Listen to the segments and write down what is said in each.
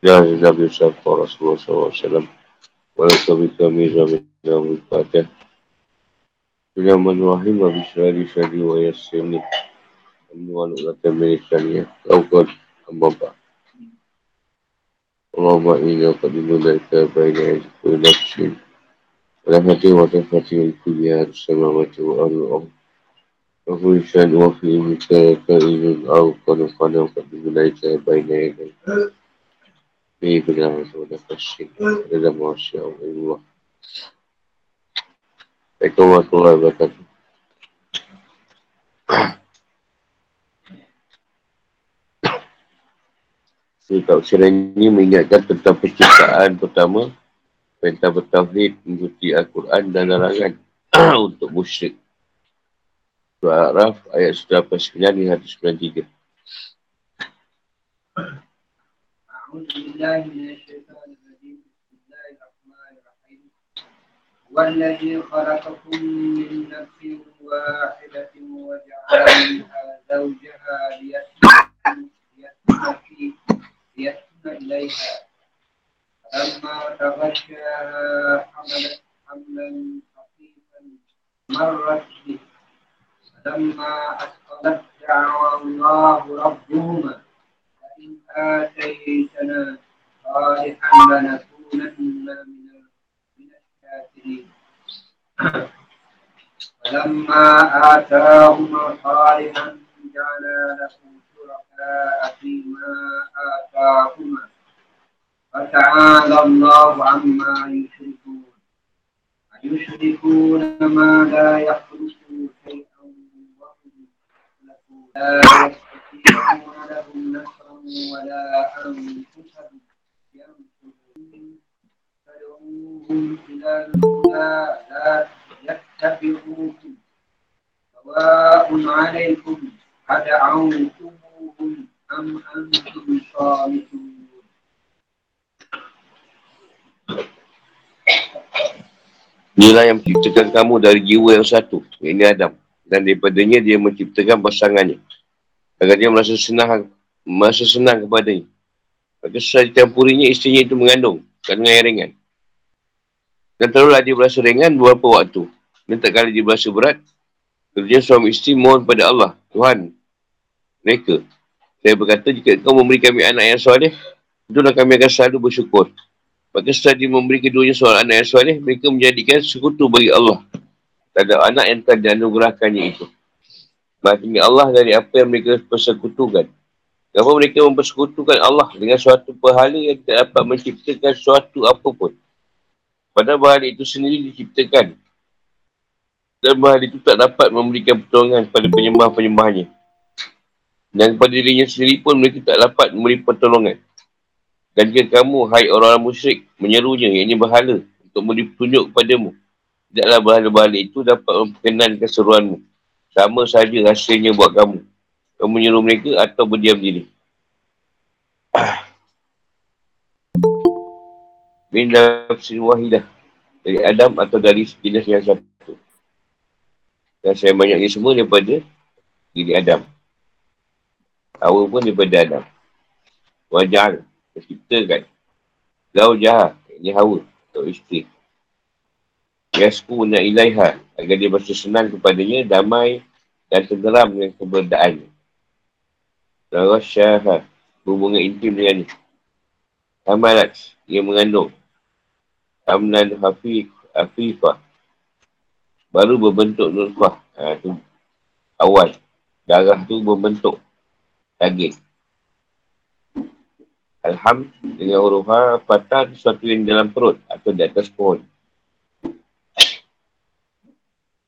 Ya Nabi Sallallahu Rasulullah SAW Walau kami Nabi Nabi Fatih Bismillahirrahmanirrahim Wa bismillah syari wa yassini Anuan ulatan milikani Laukad Amma Allahumma inna qadimu laika baina yajku nafsin Wa hati wa tafati wa kuliya Samawati wa ardu Wa kulisan wa fi mika Kainun au qanu qanu qadimu laika baina yajku ini pegang semua dah pasir. Ada dah masya Allah. Ekor waktu lah kata. Sebab ini mengingatkan tentang penciptaan pertama Perintah bertahrid mengikuti Al-Quran dan larangan untuk musyrik. Surah Al-Araf ayat 189 hingga 193. أعوذ بالله من الشيطان الرجيم. بسم الله الرحمن الرحيم. والذي خلقكم من نفس واحدة وجعل منها زوجها ليسكن إليها. فلما تغشاها حملت حملا خفيفا مرت به. فلما أثقلت دعوى الله ربهما. إن آتيتنا صالحا لنكونن من من الشاكرين فلما آتاهما صالحا جعل له شركاء فيما آتاهما. فتعالى الله عما يشركون. أيشركون ما لا يخلق Inilah yang menciptakan kamu dari jiwa yang satu. Ini Adam. Dan daripadanya dia menciptakan pasangannya. Agar dia merasa senang masa senang kepadanya. Maka susah dicampurinya istrinya itu mengandung kandungan yang ringan. Dan terulah dia berasa ringan beberapa waktu. Dan tak kali dia berasa berat, kerja suami isteri mohon pada Allah, Tuhan, mereka. Saya berkata, jika kau memberi kami anak yang soleh, itulah kami akan selalu bersyukur. Maka setelah dia memberi keduanya seorang anak yang soleh, mereka menjadikan sekutu bagi Allah. Tak ada anak yang telah dianugerahkannya itu. Maksudnya Allah dari apa yang mereka persekutukan. Kenapa mereka mempersekutukan Allah dengan suatu perhala yang tidak dapat menciptakan suatu apapun. Padahal bahala itu sendiri diciptakan. Dan bahala itu tak dapat memberikan pertolongan kepada penyembah-penyembahnya. Dan kepada dirinya sendiri pun mereka tak dapat memberi pertolongan. Dan jika kamu, hai orang-orang musyrik, menyerunya, yang ini bahala, untuk memberi petunjuk kepadamu. Tidaklah bahala-bahala itu dapat memperkenankan seruanmu. Sama saja rasanya buat kamu kamu menyuruh mereka atau berdiam diri. Min nafsin wahidah. Dari Adam atau dari jenis yang satu. Dan saya banyaknya semua daripada diri Adam. Hawa pun daripada Adam. Wajah terciptakan. Gau jahat. Ini Hawa. Atau isteri. Yasku na ilaiha. Agar dia berasa senang kepadanya, damai dan tenggelam dengan keberdaannya. Rawasyaha. Hubungan intim dengan ni. Hamalat. Ia mengandung. Amnan hafiq. Hafifah. Baru berbentuk nurfah. Ha, tu awal. Darah tu berbentuk. Daging. Alham dengan huruf ha, patah sesuatu yang dalam perut atau di atas pohon.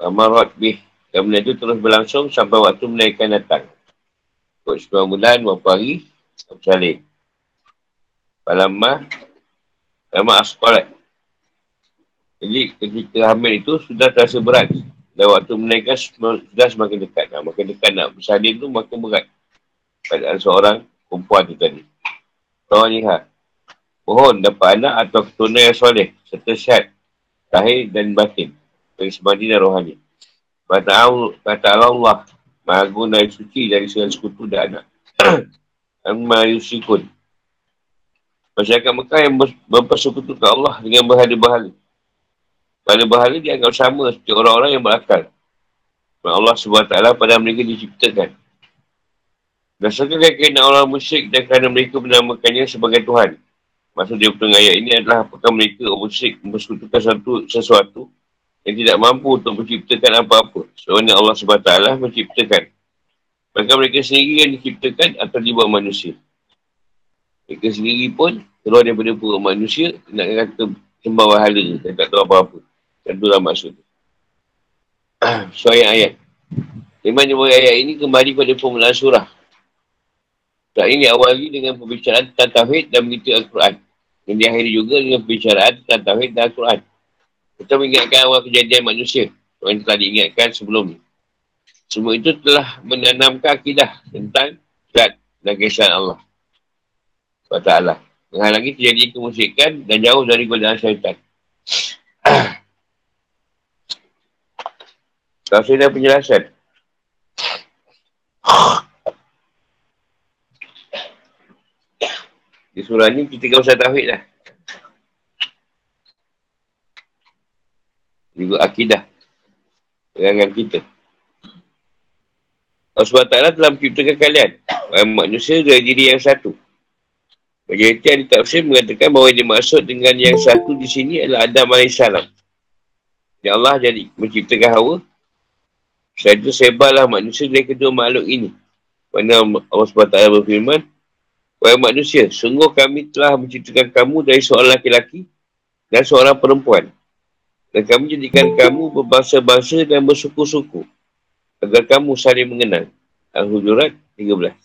Amarat bih. Kemudian itu terus berlangsung sampai waktu menaikkan datang. Kod 9 bulan, berapa hari? Abu Salim. Palamah. Lama askolat. Jadi ketika hamil itu sudah terasa berat. Dan waktu menaikkan sudah semakin dekat. Nah, makin dekat nak bersalin tu makin berat. Pada seorang perempuan tu tadi. Tuan lihat. Pohon dapat anak atau keturunan yang soleh. Serta syat. Tahir dan batin. Bagi semadi dan rohani. Kata Allah. Maha guna yang suci dari segala sekutu dan anak. Amma yusikun. Masyarakat Mekah yang mempersekutukan Allah dengan berhala-berhala. Berhala-berhala dianggap sama seperti orang-orang yang berakal. Allah SWT pada mereka diciptakan. Berdasarkan keinginan orang musyrik dan kerana mereka menamakannya sebagai Tuhan. Maksud dia petang ayat ini adalah apakah mereka orang musyrik mempersekutukan sesuatu, sesuatu yang tidak mampu untuk menciptakan apa-apa. Sebenarnya Allah SWT menciptakan. Maka mereka sendiri yang diciptakan atau dibuat manusia. Mereka sendiri pun keluar daripada perut manusia nak kata sembah wahala dan tak tahu apa-apa. Dan itulah maksud. so ayat-ayat. Memang ayat ini kembali pada permulaan surah. Surah ini awali dengan pembicaraan tentang Tauhid dan begitu Al-Quran. Dan diakhiri juga dengan pembicaraan tentang Tauhid dan Al-Quran. Kita mengingatkan awal kejadian manusia. Yang telah diingatkan sebelum ini. Semua itu telah menanamkan akidah tentang zat dan kisah Allah. SWT. Menghalangi terjadi kemusikan dan jauh dari godaan syaitan. Tafsir dan penjelasan. Di surah ni kita kau usah tauhid lah. Juga akidah. Dengan kita. Allah SWT telah menciptakan kalian. Orang manusia dari diri yang satu. Majoriti ahli tafsir mengatakan bahawa yang dimaksud dengan yang satu di sini adalah Adam AS. Ya Allah jadi menciptakan Hawa. Setelah itu sebarlah manusia dari kedua makhluk ini. Mana Allah SWT berfirman, Wahai manusia, sungguh kami telah menciptakan kamu dari seorang laki-laki dan seorang perempuan. Dan kami jadikan kamu berbahasa-bahasa dan bersuku-suku. Agar kamu saling mengenal. Al-Hujurat 13.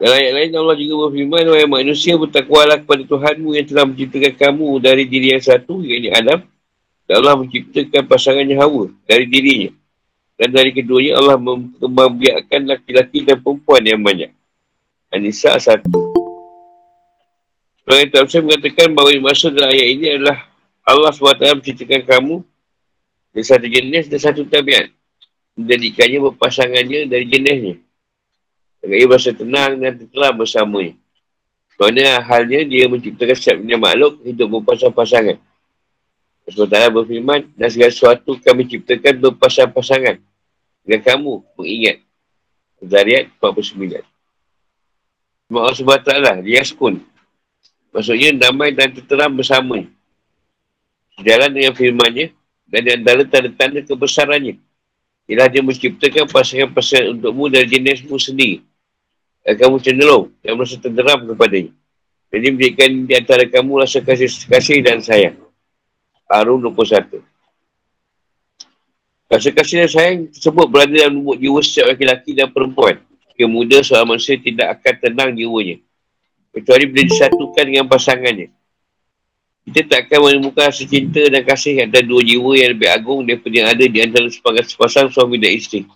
Dalam ayat lain Allah juga berfirman, Wahai manusia bertakwalah kepada Tuhanmu yang telah menciptakan kamu dari diri yang satu, iaitu Adam. Dan Allah menciptakan pasangannya Hawa dari dirinya. Dan dari keduanya Allah membiarkan laki-laki dan perempuan yang banyak. Satu. Orang yang tak mengatakan bahawa yang maksud dalam ayat ini adalah Allah SWT menciptakan kamu dari satu jenis dan satu tabiat. Menjadikannya berpasangannya dari jenisnya. Agar ia berasa tenang dan telah bersamanya. Kerana halnya dia menciptakan setiap dunia makhluk hidup berpasang-pasangan. Sementara berfirman, dan segala sesuatu kami ciptakan berpasang-pasangan. Dengan kamu mengingat. Zariat 49. Sebab Allah SWT lah. Maksudnya damai dan terang bersama. Sejalan dengan firmannya dan di antara tanda-tanda kebesarannya. Ialah dia menciptakan pasangan-pasangan untukmu dari jenismu sendiri dan kamu cenderung dan merasa terderam kepadanya. Jadi menjadikan di antara kamu rasa kasih, kasih dan sayang. Harun 21. Rasa kasih dan sayang tersebut berada dalam lubuk jiwa setiap lelaki dan perempuan. Jika muda seorang manusia tidak akan tenang jiwanya. Kecuali bila disatukan dengan pasangannya. Kita tak akan menemukan rasa cinta dan kasih antara dua jiwa yang lebih agung daripada yang ada di antara sepasang suami dan isteri.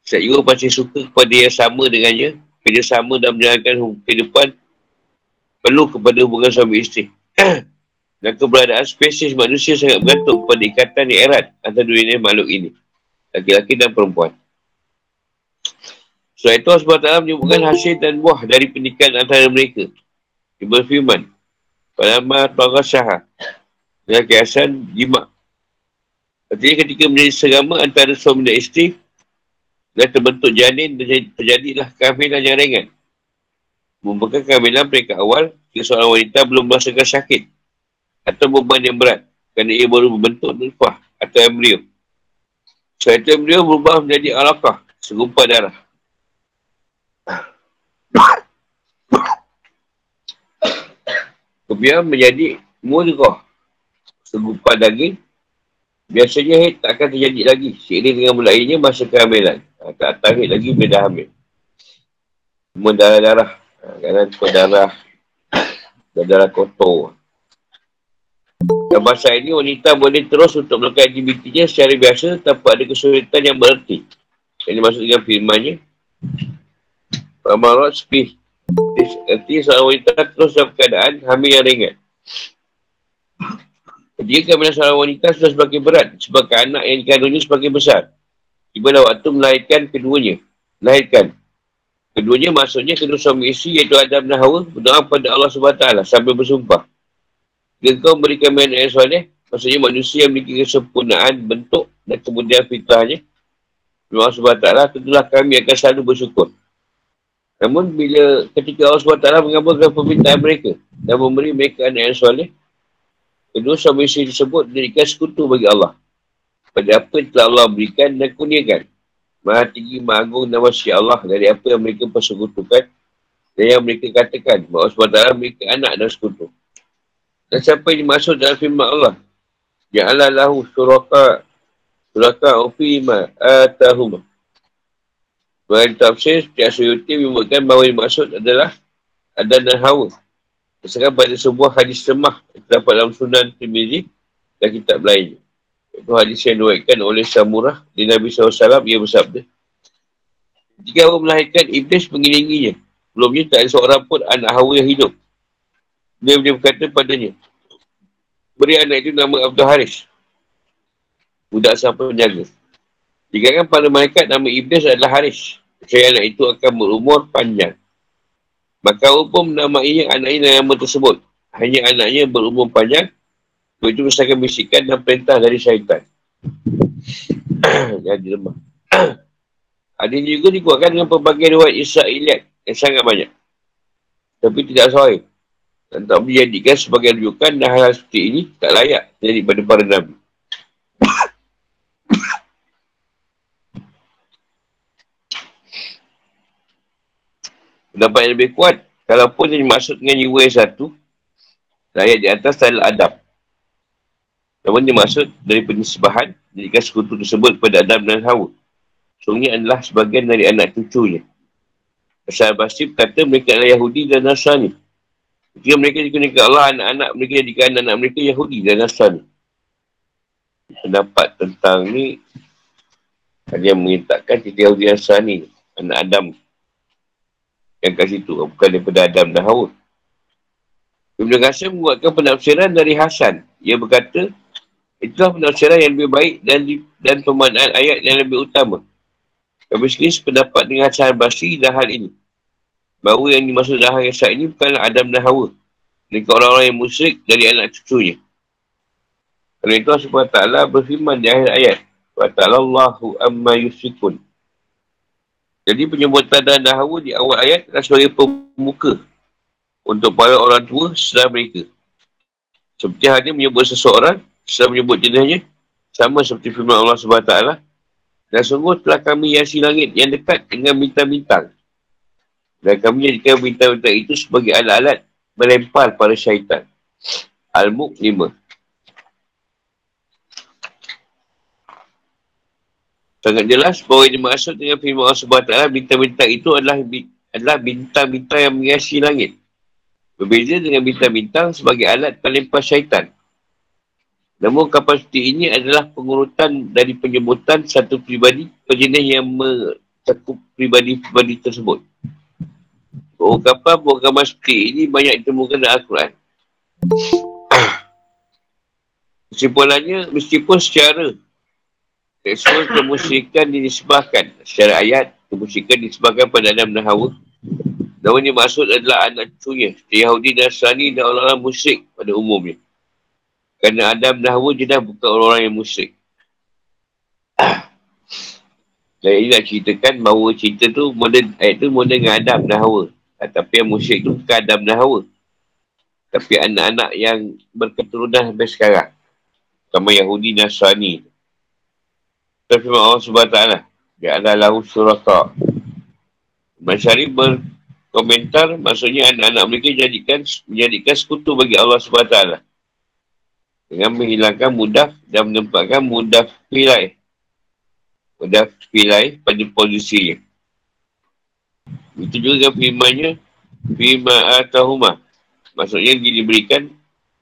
Setiap jiwa pasti suka kepada yang sama dengannya. Kerja sama dan menjalankan kehidupan perlu kepada hubungan suami isteri. dan keberadaan spesies manusia sangat bergantung kepada ikatan yang erat antara dua jenis makhluk ini. Laki-laki dan perempuan. Selain itu, Allah SWT menyebutkan hasil dan buah dari pernikahan antara mereka. Dia berfirman. Palama Tuan Syaha. Dengan kiasan jima. Artinya ketika menjadi serama antara suami dan isteri, dan terbentuk janin dan terjadilah kehamilan yang ringan. Merupakan kehamilan mereka awal jika seorang wanita belum merasakan sakit atau beban yang berat kerana ia baru membentuk nufah atau embrio. Setelah itu embrio berubah menjadi alakah, segumpal darah. Kemudian menjadi mudghah, segumpal daging. Biasanya haid tak akan terjadi lagi seiring dengan mulainya masa kehamilan. Ha, tak tarik lagi bila dah hamil. Semua darah-darah. Ha, kadang semua darah. Darah kotor. Dan masa ini wanita boleh terus untuk melakukan aktivitinya secara biasa tanpa ada kesulitan yang berarti. Ini maksud dengan firmannya. Ramarat spih. Arti seorang wanita terus dalam keadaan hamil yang ringan. Jika kehamilan seorang wanita sudah sebagai berat, sebabkan anak yang dikandungnya sebagai besar. Tibalah waktu melahirkan keduanya. Melahirkan. Keduanya maksudnya kedua suami isteri iaitu Adam dan Hawa berdoa kepada Allah SWT sambil bersumpah. Jika kau memberikan main ayat soleh, maksudnya manusia memiliki kesempurnaan bentuk dan kemudian fitrahnya. Allah SWT, tentulah kami akan selalu bersyukur. Namun bila ketika Allah SWT mengabulkan permintaan mereka dan memberi mereka anak yang soleh, kedua suami isteri tersebut diberikan sekutu bagi Allah. Pada apa yang telah Allah berikan dan kurniakan. Maha tinggi, maha agung dan masya Allah dari apa yang mereka persekutukan dan yang mereka katakan bahawa SWT mereka anak dan sekutu. Dan siapa yang dimaksud dalam firman Allah? Ja'ala lahu suraka suraka ufima atahuma. Bagi tafsir, setiap suyuti menyebutkan bahawa yang dimaksud adalah ada dan hawa. Misalkan pada sebuah hadis semah terdapat dalam sunan Tirmizi dan kitab lainnya. Itu hadis yang diwakilkan oleh Samurah di Nabi SAW, ia bersabda. Jika Allah melahirkan Iblis mengiringinya, belumnya tak ada seorang pun anak hawa yang hidup. Dia, dia berkata padanya, beri anak itu nama Abdul Haris. Budak sang penjaga. Jika kan pada mereka nama Iblis adalah Haris. Saya anak itu akan berumur panjang. Maka hukum menamai anaknya nama tersebut. Hanya anaknya berumur panjang itu misalkan bisikan dan perintah dari syaitan. Jadi lemah. Ada juga dikuatkan dengan pelbagai riwayat Israeliat yang sangat banyak. Tapi tidak sahih. Dan tak boleh jadikan sebagai rujukan dan hal, hal seperti ini tak layak jadi pada para Nabi. Pendapat yang lebih kuat, kalaupun yang dimaksud dengan jiwa yang satu, layak di atas adalah Adam. Namun dia maksud dari penisbahan jadikan sekutu tersebut kepada Adam dan Hawa. Sungguhnya adalah sebagian dari anak cucunya. Asal Basib kata mereka adalah Yahudi dan Nasrani. Jika mereka digunakan Allah, anak-anak mereka jadikan anak mereka Yahudi dan Nasrani. Pendapat tentang ni, ada yang mengatakan kita Yahudi Nasrani, anak Adam. Yang kat situ, bukan daripada Adam dan Hawa. Ibn Qasim membuatkan penafsiran dari Hasan. Ia berkata, Itulah penafsiran yang lebih baik dan di, dan pemanaan ayat yang lebih utama. Kami sekali sependapat dengan Hasan Basri dan hal ini. Bahawa yang dimaksud dalam hal ini bukanlah Adam dan Hawa. Mereka orang-orang yang musyrik dari anak cucunya. Kerana itu Allah SWT berfirman di akhir ayat. Wa ta'alallahu amma yusikun. Jadi penyebutan dan Hawa di awal ayat adalah sebagai pembuka untuk para orang tua setelah mereka. Seperti hanya menyebut seseorang saya menyebut jenisnya sama seperti firman Allah SWT dan sungguh telah kami hiasi langit yang dekat dengan bintang-bintang. Dan kami jadikan bintang-bintang itu sebagai alat-alat melempar pada syaitan. Al-Muq 5 Sangat jelas bahawa yang dimaksud dengan firman Allah SWT bintang-bintang itu adalah adalah bintang-bintang yang menghiasi langit. Berbeza dengan bintang-bintang sebagai alat pelempar syaitan. Namun kapal seperti ini adalah pengurutan dari penyebutan satu pribadi perjenis yang mencakup pribadi-pribadi tersebut. Ungkapan ungkapan seperti ini banyak ditemukan dalam Al-Quran. Kesimpulannya, meskipun secara tekstual kemusyrikan dinisbahkan secara ayat, kemusyrikan dinisbahkan pada Adam dan Hawa. Namun ini maksud adalah anak cucunya, Yahudi dan Sani dan orang-orang musyrik pada umumnya. Kerana Adam dan Hawa je dah bukan orang-orang yang musyrik. Dan ini nak ceritakan bahawa cerita tu, modern, ayat tu modern dengan Adam dan Hawa. Ah, tapi yang musyrik tu bukan Adam dan Hawa. Tapi anak-anak yang berketurunan sampai sekarang. Sama Yahudi dan. Tapi Allah SWT. Dia adalah lahu suraka. Masyari berkomentar, maksudnya anak-anak mereka jadikan menjadikan sekutu bagi Allah SWT dengan menghilangkan mudah dan menempatkan mudah pilai. Mudah pilai pada posisinya. Itu juga firmannya firma atahuma. Maksudnya diberikan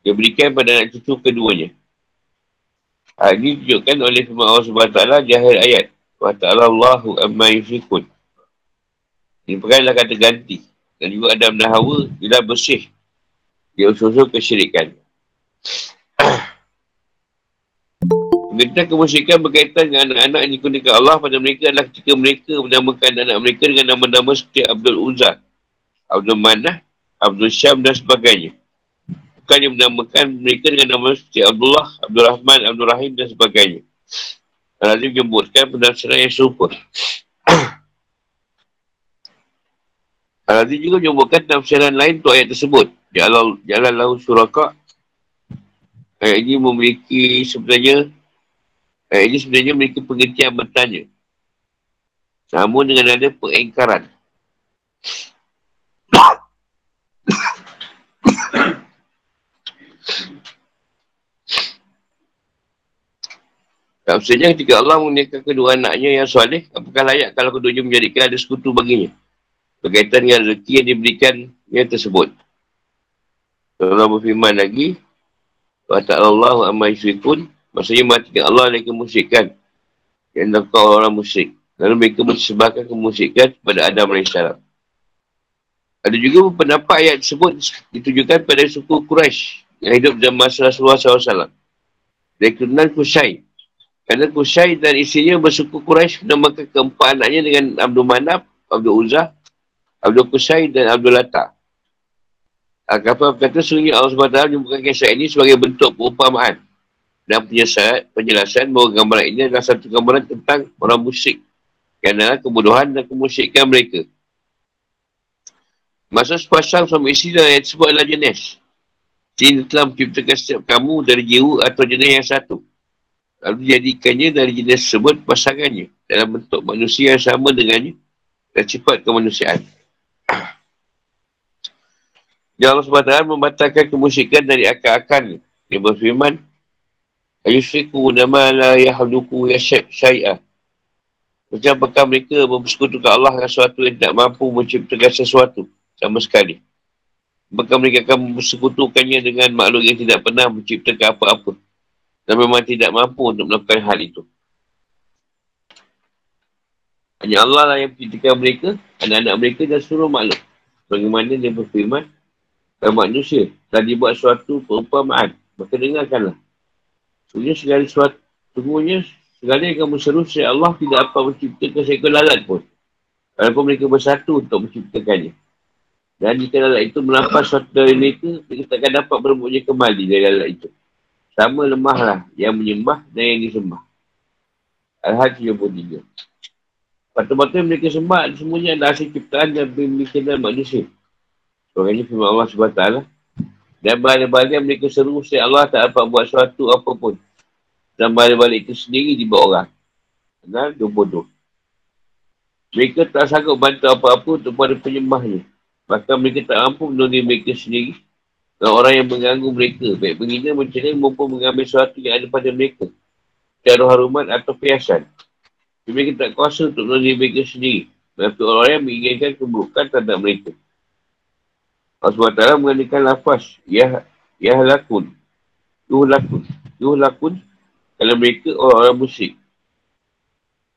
dia berikan pada anak cucu keduanya. Hal ini ditunjukkan oleh firman Allah SWT di akhir ayat. Wa ta'ala Allahu amma yufikun. Ini perkara kata ganti. Dan juga Adam dan Hawa, dia bersih. Dia usul-usul kesyirikan. Berita kemusyikan berkaitan dengan anak-anak yang digunakan Allah pada mereka adalah ketika mereka menamakan anak mereka dengan nama-nama seperti Abdul Uzza, Abdul Manah, Abdul Syam dan sebagainya. Bukan yang menamakan mereka dengan nama seperti Abdullah, Abdul Rahman, Abdul Rahim dan sebagainya. Al-Azim menyebutkan penafsiran yang serupa. Al-Azim juga menyebutkan penafsiran lain untuk ayat tersebut. Jalan lahu suraka. Ayat ini memiliki sebenarnya Ayat ini sebenarnya memiliki pengertian bertanya. Namun dengan ada pengingkaran. Maksudnya ketika Allah meninggalkan kedua anaknya yang soleh, apakah layak kalau keduanya menjadikan ada sekutu baginya? Berkaitan dengan rezeki yang diberikan yang tersebut. Allah berfirman lagi, Wa ta'ala amma yusrikun Maksudnya matikan Allah dari kemusyikan. Yang nakal orang musyrik. Lalu mereka menyebarkan kemusyikan kepada Adam AS. Ada juga pendapat ayat tersebut ditujukan pada suku Quraisy yang hidup masa Rasulullah SAW. Dari keturunan Qusay. Kerana Qusay dan isinya bersuku Quraisy menamakan keempat anaknya dengan Abdul Manab, Abdul Uzzah, Abdul Qusay dan Abdul Latta. Al-Kafir berkata, sungguh Allah SWT menyebutkan kisah ini sebagai bentuk perumpamaan dan penjelasan, penjelasan bahawa gambaran ini adalah satu gambaran tentang orang musyrik yang adalah kebodohan dan kemusyikan mereka. Masa sepasang suami isteri dalam ayat tersebut adalah jenis. Jin telah menciptakan setiap kamu dari jiwa atau jenis yang satu. Lalu dijadikannya dari jenis tersebut pasangannya dalam bentuk manusia yang sama dengannya dan sifat kemanusiaan. Ya Allah SWT membatalkan kemusyikan dari akal-akalnya. Dia berfirman, Ayusiku nama la yahluku ya syai'ah. Macam apakah mereka bersekutukan Allah dengan sesuatu yang tidak mampu menciptakan sesuatu sama sekali. Apakah mereka akan bersekutukannya dengan makhluk yang tidak pernah menciptakan apa-apa. Dan memang tidak mampu untuk melakukan hal itu. Hanya Allah lah yang menciptakan mereka, anak-anak mereka dan seluruh makhluk. Bagaimana dia berfirman, dan manusia telah dibuat suatu perumpamaan. Maka dengarkanlah. Sungguhnya segala sesuatu, sungguhnya segala yang kamu seru, saya Allah tidak apa menciptakan seekor lalat pun. Walaupun mereka bersatu untuk menciptakannya. Dan jika lalat itu melampas suatu dari mereka, mereka takkan dapat berebutnya kembali dari lalat itu. Sama lemahlah yang menyembah dan yang disembah. Al-Hajj 73. Patut-patut mereka sembah semuanya adalah hasil ciptaan dan pemikiran manusia. Soalnya firman Allah SWT dan balik-balik mereka seru saya Allah tak dapat buat sesuatu apa pun. Dan balik-balik itu sendiri dibuat orang. Dan dia bodoh. Mereka tak sanggup bantu apa-apa untuk pada penyembahnya. Bahkan mereka tak mampu menolong mereka sendiri. Dan orang yang mengganggu mereka. Baik penghina mencari maupun mengambil sesuatu yang ada pada mereka. Cara harumat atau perhiasan. Mereka tak kuasa untuk menolong mereka sendiri. Dan orang yang menginginkan keburukan terhadap mereka. Allah SWT mengatakan lafaz ya ya lakun yuh lakun yuh lakun kalau mereka orang-orang musyrik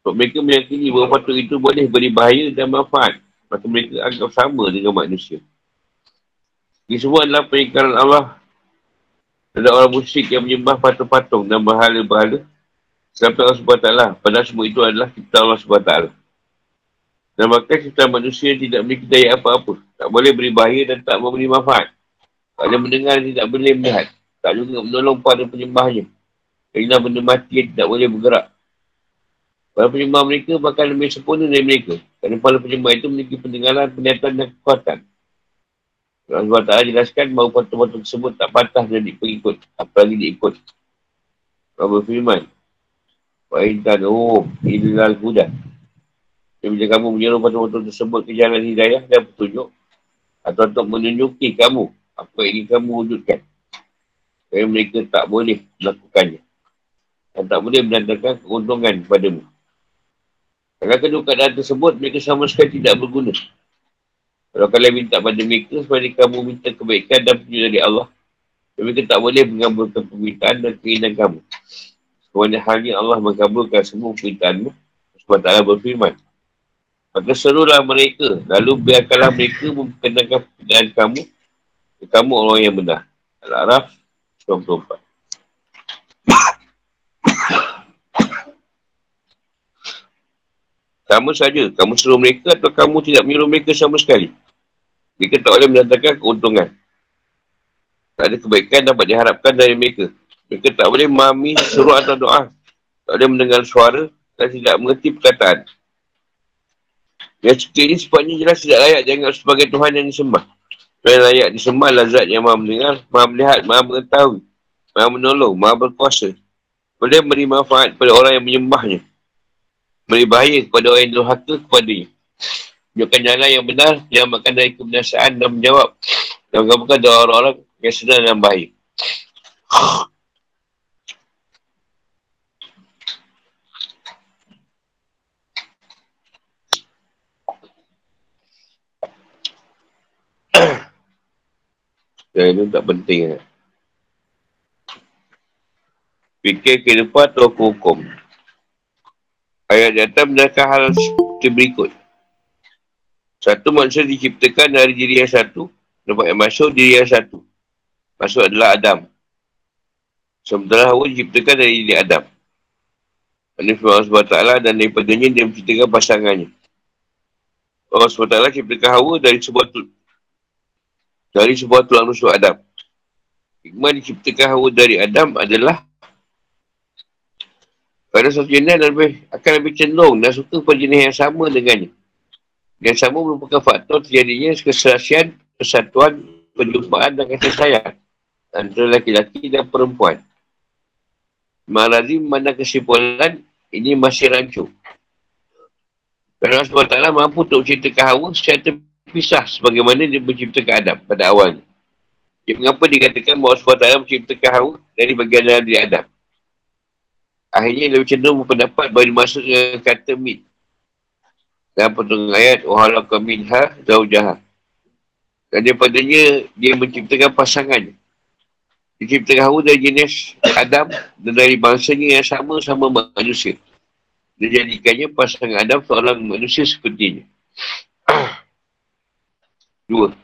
sebab mereka meyakini bahawa patut itu boleh beri bahaya dan manfaat maka mereka anggap sama dengan manusia ini semua adalah peringkaran Allah ada orang musyrik yang menyembah patung-patung dan bahala-bahala Sebab Allah SWT Padahal semua itu adalah kita Allah SWT dan bahkan kita manusia tidak memiliki daya apa-apa. Tak boleh beri bahaya dan tak memberi manfaat. Tak boleh mendengar dan tidak boleh melihat. Tak juga menolong pada penyembahnya. Kerana benda mati yang tidak boleh bergerak. Para penyembah mereka bakal lebih sempurna dari mereka. Kerana para penyembah itu memiliki pendengaran, penglihatan dan kekuatan. Allah SWT jelaskan bahawa patung-patung tersebut tak patah jadi pengikut. Apalagi diikut. Allah berfirman. Wa'intan oh illal hudan. Dan bila kamu menyuruh betul-betul tersebut ke jalan hidayah dan petunjuk, atau untuk menunjuki kamu apa yang kamu wujudkan. Kerana mereka tak boleh melakukannya. Dan tak boleh menandakan keuntungan padamu. Kalau kedua keadaan tersebut, mereka sama sekali tidak berguna. Kalau kalian minta pada mereka supaya kamu minta kebaikan dan petunjuk dari Allah. Tapi mereka tak boleh mengabulkan permintaan dan keinginan kamu. Sebenarnya hanya Allah mengabulkan semua permintaanmu. Sebab tak berfirman. Maka serulah mereka. Lalu biarkanlah mereka memperkenalkan permintaan kamu. Kamu orang yang benar. Al-A'raf 24. Kamu saja, kamu suruh mereka atau kamu tidak menyuruh mereka sama sekali? Mereka tak boleh mendatangkan keuntungan. Tak ada kebaikan dapat diharapkan dari mereka. Mereka tak boleh memahami suruh atau doa. Tak boleh mendengar suara dan tidak mengerti perkataan. Yang cerita ini sepatutnya jelas tidak layak dianggap sebagai Tuhan yang disembah. Tuhan layak disembah lazat yang maha mendengar, maha melihat, maha mengetahui, maha menolong, maha berkuasa. Boleh beri manfaat kepada orang yang menyembahnya. Beri bahaya kepada orang yang durhaka kepadanya. Tunjukkan jalan yang benar, yang makan dari kebinasaan dan menjawab. Dan bukan doa orang-orang yang sedang dalam bahaya. Dan itu tak penting. Fikir kehidupan atau hukum. Ayat di atas benarkan hal seperti berikut. Satu manusia diciptakan dari diri yang satu. Dapat yang masuk diri yang satu. Masuk adalah Adam. Sementara Hawa diciptakan dari diri Adam. Ini firman Allah SWT dan daripadanya dia menciptakan pasangannya. Allah SWT ciptakan Hawa dari sebuah dari sebuah tulang rusuk Adam. Hikmah diciptakan hawa dari Adam adalah pada satu jenis lebih, akan lebih cenderung dan suka pada jenis yang sama dengannya. Yang sama merupakan faktor terjadinya keserasian, persatuan, perjumpaan dan kasih sayang antara lelaki-lelaki dan perempuan. Malazi mana kesimpulan ini masih rancu. Kerana Allah SWT mampu untuk menciptakan hawa secara terpisah sebagaimana dia menciptakan Adam pada awalnya. Jadi, mengapa dikatakan bahawa SWT menciptakan Hawa dari bagian dalam diri Adam? Akhirnya lebih cenderung berpendapat bahawa dimasuk dengan kata min. Dalam pertengah ayat, Wahalaka minha zawjaha. Dan daripadanya, dia menciptakan pasangannya. Dia ciptakan Hawa dari jenis Adam dan dari bangsanya yang sama-sama manusia. Dia jadikannya pasangan Adam seorang manusia sepertinya. Dua.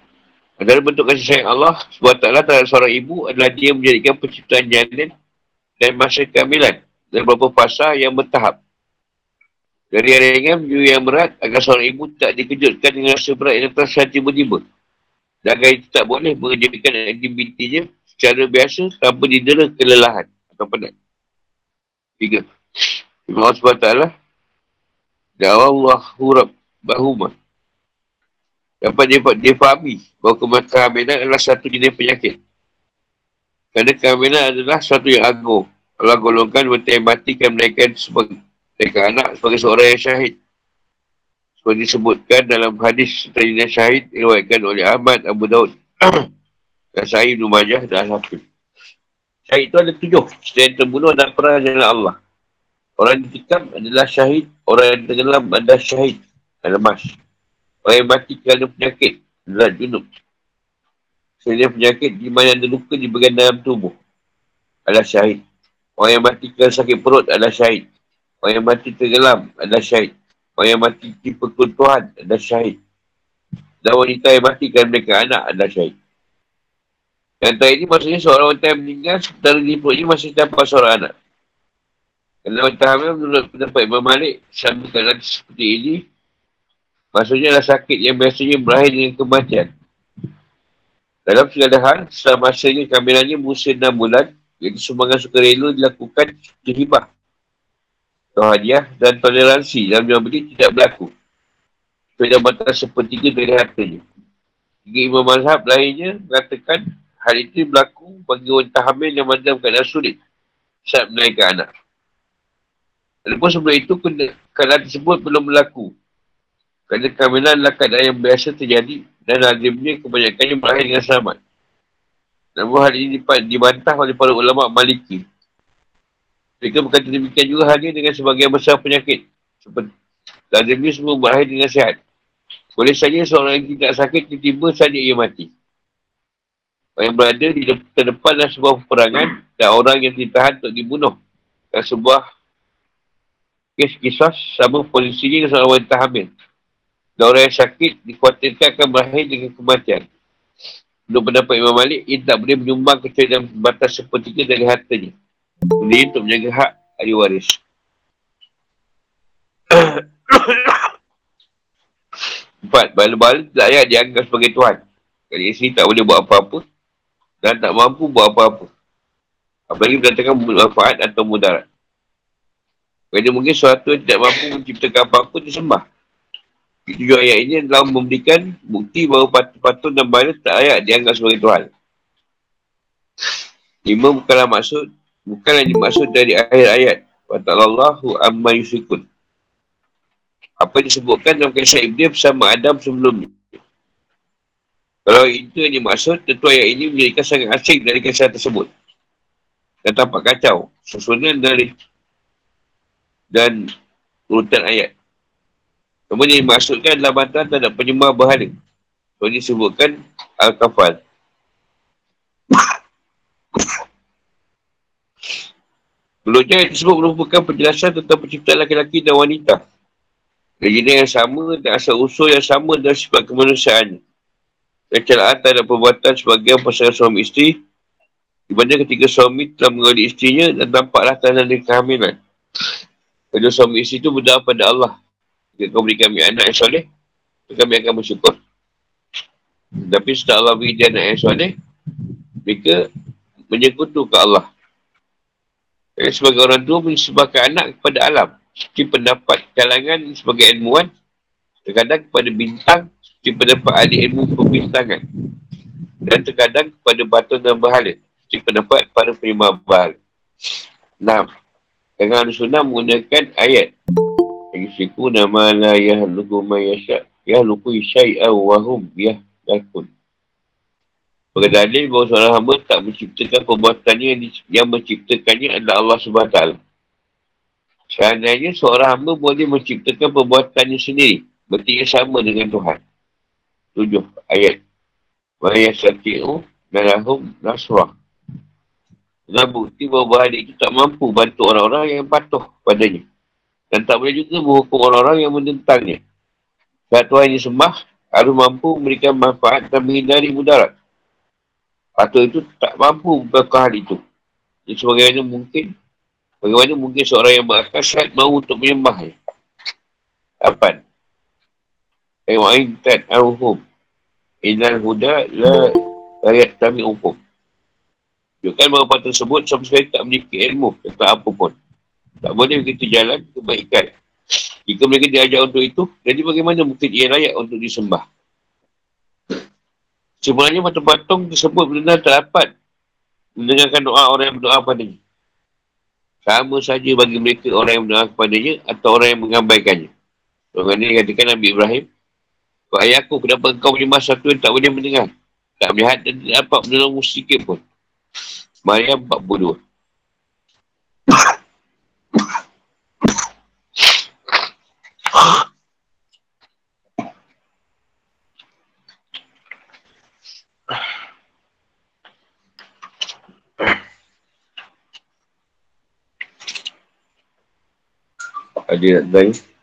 Adalah bentuk kasih sayang Allah SWT terhadap seorang ibu adalah dia menjadikan penciptaan janin dan masa kehamilan dan beberapa fasa yang bertahap. Dari yang ringan menuju yang berat agar seorang ibu tak dikejutkan dengan rasa berat yang terasa tiba-tiba. Dan agar itu tak boleh mengerjakan aktivitinya secara biasa tanpa didera kelelahan atau penat. Tiga. Kasih SWT. Da'awallahu hurab bahumah dapat dia, dia fahami bahawa kehamilan adalah satu jenis penyakit. Kerana kehamilan adalah satu yang agung. Allah golongkan wanita yang mati kan menaikkan sebagai anak sebagai seorang yang syahid. Seperti disebutkan dalam hadis terjadinya syahid diriwayatkan oleh Ahmad Abu Daud dan Sahih Ibn Majah dan Al-Hafiz. Syahid itu ada tujuh. Setiap yang terbunuh adalah perang jalan Allah. Orang yang ditikam adalah syahid. Orang yang tenggelam adalah syahid. Al-Mas. Orang yang mati kerana penyakit adalah junub. Sebenarnya penyakit di mana ada luka di bagian dalam tubuh adalah syahid. Orang yang mati kerana sakit perut adalah syahid. Orang yang mati tergelam adalah syahid. Orang yang mati di perkuntuhan adalah syahid. Dan wanita yang mati kerana mereka anak adalah syahid. Yang terakhir ini maksudnya seorang wanita yang meninggal sementara di perut ini masih dapat seorang anak. Kerana wanita hamil menurut pendapat Imam Malik sambil keadaan seperti ini Maksudnya adalah sakit yang biasanya berakhir dengan kematian. Dalam segala hal, setelah masanya kehamilannya berusia 6 bulan, iaitu sumbangan sukarela dilakukan kehibah. Atau hadiah dan toleransi dalam jual beli tidak berlaku. Sepeda batas sepertiga dari hartanya. Tiga imam mazhab lainnya mengatakan hal itu berlaku bagi wanita hamil yang dalam keadaan sulit saat menaikkan anak. Walaupun sebelum itu, keadaan tersebut belum berlaku kerana kehamilan adalah keadaan yang biasa terjadi dan lazimnya kebanyakannya berakhir dengan selamat. Namun hal ini dibantah oleh para ulama maliki. Mereka berkata demikian juga hanya dengan sebagian besar penyakit. Seperti lazimnya semua berakhir dengan sihat. Boleh saja seorang yang tidak sakit tiba-tiba saja ia mati. Orang yang berada di terdepan dalam sebuah peperangan dan orang yang ditahan untuk dibunuh. Dan sebuah kes kisah sama polisinya dengan seorang wanita hamil. Dan orang yang sakit dikhawatirkan akan berakhir dengan kematian. Untuk pendapat Imam Malik, ia tak boleh menyumbang kecuali dalam batas sepertiga dari hartanya. Ini untuk menjaga hak ahli waris. Empat, bala-bala tak ayat dianggap sebagai Tuhan. Kali isteri tak boleh buat apa-apa dan tak mampu buat apa-apa. Apalagi berdatangkan manfaat atau mudarat. Kerana mungkin sesuatu yang tidak mampu menciptakan apa-apa disembah. Tujuh ayat ini adalah memberikan bukti bahawa patut-patut dan bala tak ayat dianggap sebagai Tuhan. Lima bukanlah maksud, bukanlah dimaksud dari akhir ayat. Wattalallahu amma yusikun. Apa yang disebutkan dalam kisah Ibn bersama Adam sebelumnya. Kalau itu yang dimaksud, tentu ayat ini menjadikan sangat asing dari kisah tersebut. Dan tampak kacau. Susunan dari dan urutan ayat. Kemudian dimaksudkan adalah bantuan terhadap penyembah berhala. So, disebutkan Al-Kafal. Belutnya disebut merupakan penjelasan tentang penciptaan laki-laki dan wanita. Legenda yang sama dan asal usul yang sama dan sifat kemanusiaan kecelakaan terhadap perbuatan sebagai pasangan suami isteri di mana ketika suami telah menggali isterinya dan tampaklah tanda dari kehamilan. Kedua suami isteri itu berdoa pada Allah. Jika kau beri kami anak yang soleh, kami akan bersyukur. Tapi setelah Allah beri dia anak yang soleh, mereka menyekutu ke Allah. Dan sebagai orang tua menyebabkan anak kepada alam. Seperti pendapat kalangan sebagai ilmuwan, terkadang kepada bintang seperti pendapat ahli ilmu pembintangan. Dan terkadang kepada batu dan berhala. Seperti pendapat para penyembah berhala. Enam. Dengan ahli sunnah menggunakan ayat. Yusiku nama la yahluku mayasya. Yahluku syai'a wahum yahlakun. Pada dalil bahawa seorang hamba tak menciptakan perbuatannya yang, yang menciptakannya adalah Allah SWT. Seandainya seorang hamba boleh menciptakan perbuatannya sendiri. Berarti sama dengan Tuhan tujuh ayat. Wa yasati'u malahum nasrah. Dan bukti bahawa adik itu tak mampu bantu orang-orang yang patuh padanya. Dan tak boleh juga menghukum orang-orang yang menentangnya. Saat Tuhan yang sembah, harus mampu memberikan manfaat dan menghindari mudarat. Patuh itu tak mampu melakukan hal itu. Jadi sebagaimana mungkin, bagaimana mungkin seorang yang berakal sehat mahu untuk menyembahnya. Lapan. Ayat tak awhum. Inal huda la ayat kami hukum. Tunjukkan bahawa tersebut sama sekali tak memiliki ilmu tentang apa pun. Tak boleh begitu jalan kebaikan. Jika mereka diajak untuk itu, jadi bagaimana mungkin ia layak untuk disembah? Sebenarnya patung-patung tersebut benar tak dapat mendengarkan doa orang yang berdoa padanya. Sama saja bagi mereka orang yang berdoa kepadanya atau orang yang mengabaikannya. Orang ini katakan Nabi Ibrahim, Wahai aku, kenapa engkau menyembah satu yang tak boleh mendengar? Tak melihat dan tidak dapat menolongmu sedikit pun. Maryam 42. Ada nak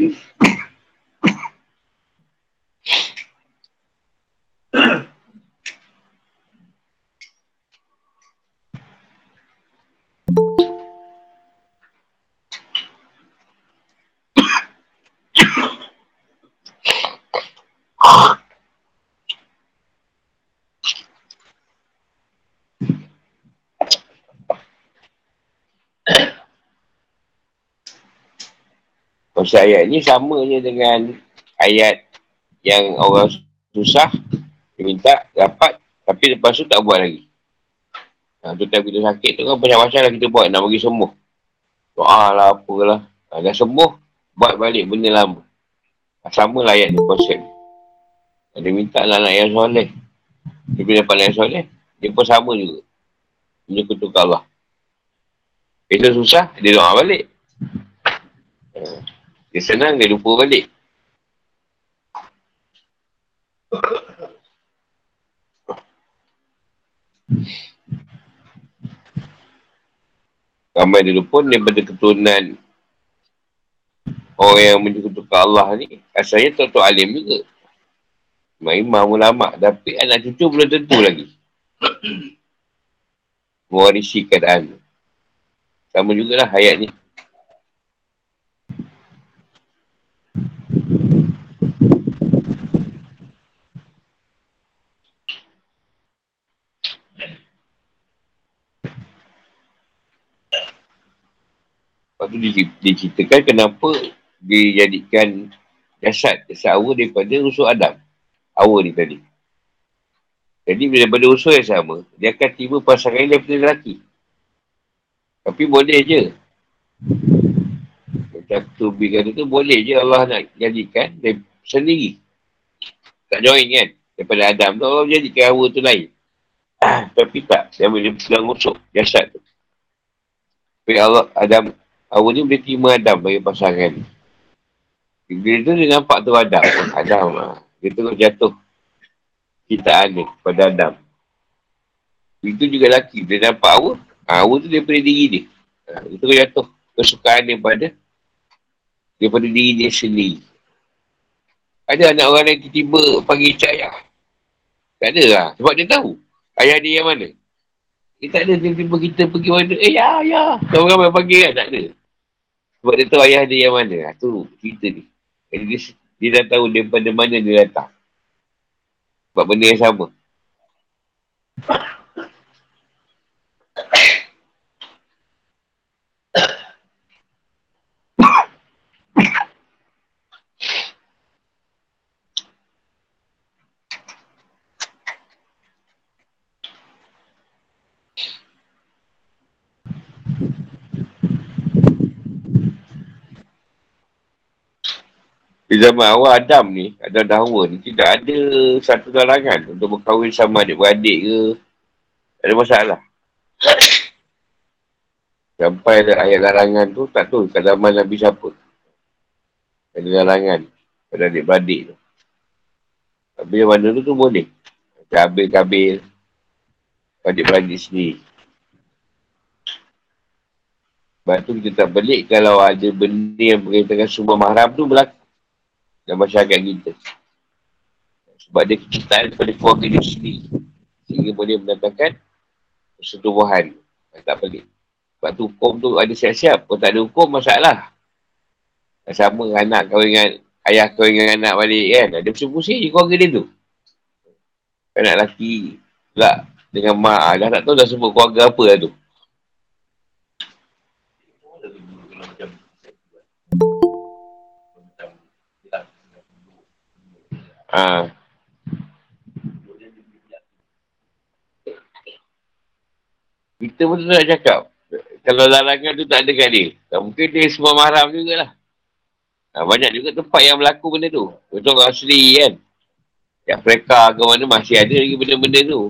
Peace. Maksud ayat ni sama je dengan ayat yang orang susah dia minta dapat tapi lepas tu tak buat lagi. Ha, tu time kita sakit tu kan macam-macam lah kita buat nak bagi sembuh. Doa lah apalah. Ha, dah sembuh, buat balik benda lama. Sama lah ayat ni konsep. Dia minta lah anak yang soleh. Dia bila dapat yang soleh, dia pun sama juga. Menyekutukan Allah. Itu susah, dia doa balik. Uh, dia senang, dia lupa balik. Ramai dulu pun daripada keturunan orang yang menyekutukan Allah ni, asalnya tu alim juga. Imam ulama tapi anak cucu belum tentu lagi. Mewarisi keadaan. Sama jugalah hayat ni. Tu diceritakan kenapa dijadikan jasad, jasad awal daripada usul Adam. Awal ni tadi. Jadi daripada usul yang sama, dia akan tiba pasangan daripada lelaki. Tapi boleh je. Macam tu kata tu, boleh je Allah nak jadikan dia sendiri. Tak join kan? Daripada Adam tu, Allah jadikan awal tu lain. Tapi tak, dia boleh pegang usuk jasad tu. Tapi Allah, Adam, Awal ni boleh terima Adam bagi pasangan. Bila tu dia nampak tu Adam. Adam lah. Dia terus jatuh kitaan ni kepada Adam. Itu juga lelaki. Dia nampak awal. Ha, awal tu daripada diri dia. Ha, dia terus jatuh kesukaan dia pada daripada diri dia sendiri. Ada anak orang yang tiba-tiba panggil cahaya. Tak ada lah. Sebab dia tahu. Ayah dia yang mana. Dia tak ada tiba-tiba kita pergi mana. Eh, ya, ya. Kau ramai panggil kan? Tak ada. Sebab dia tahu ayah dia yang mana. Ha, tu cerita ni. Jadi dia, dia dah tahu daripada mana dia datang. Sebab benda yang sama. Di zaman awal Adam ni, Adam Hawa ni, tidak ada satu larangan untuk berkahwin sama adik-beradik ke. Ada masalah. Sampai ada ayat larangan tu, tak tahu kat zaman Nabi siapa. Ada larangan pada adik-beradik tu. Tapi yang mana tu tu boleh. Kabil-kabil. Adik-beradik sendiri. Sebab tu kita tak belik kalau ada benda yang berkaitan dengan semua mahram tu berlaku dan masyarakat kita. Sebab dia kecintaan kepada keluarga dia sendiri. Sehingga boleh mendatangkan persetubuhan. Tak pelik. Sebab tu hukum tu ada siap-siap. Kalau tak ada hukum, masalah. Sama anak kau dengan ayah kau dengan anak balik kan. Ada pusing-pusing je keluarga dia tu. Anak lelaki pula dengan mak. Dah tak tahu dah sebut keluarga apa lah tu. Ha. Kita pun tak cakap. Kalau larangan tu tak ada kat dia. Tak mungkin dia semua mahram jugalah. Ha, banyak juga tempat yang berlaku benda tu. Betul orang asli kan. Yang mereka ke mana masih ada lagi benda-benda tu.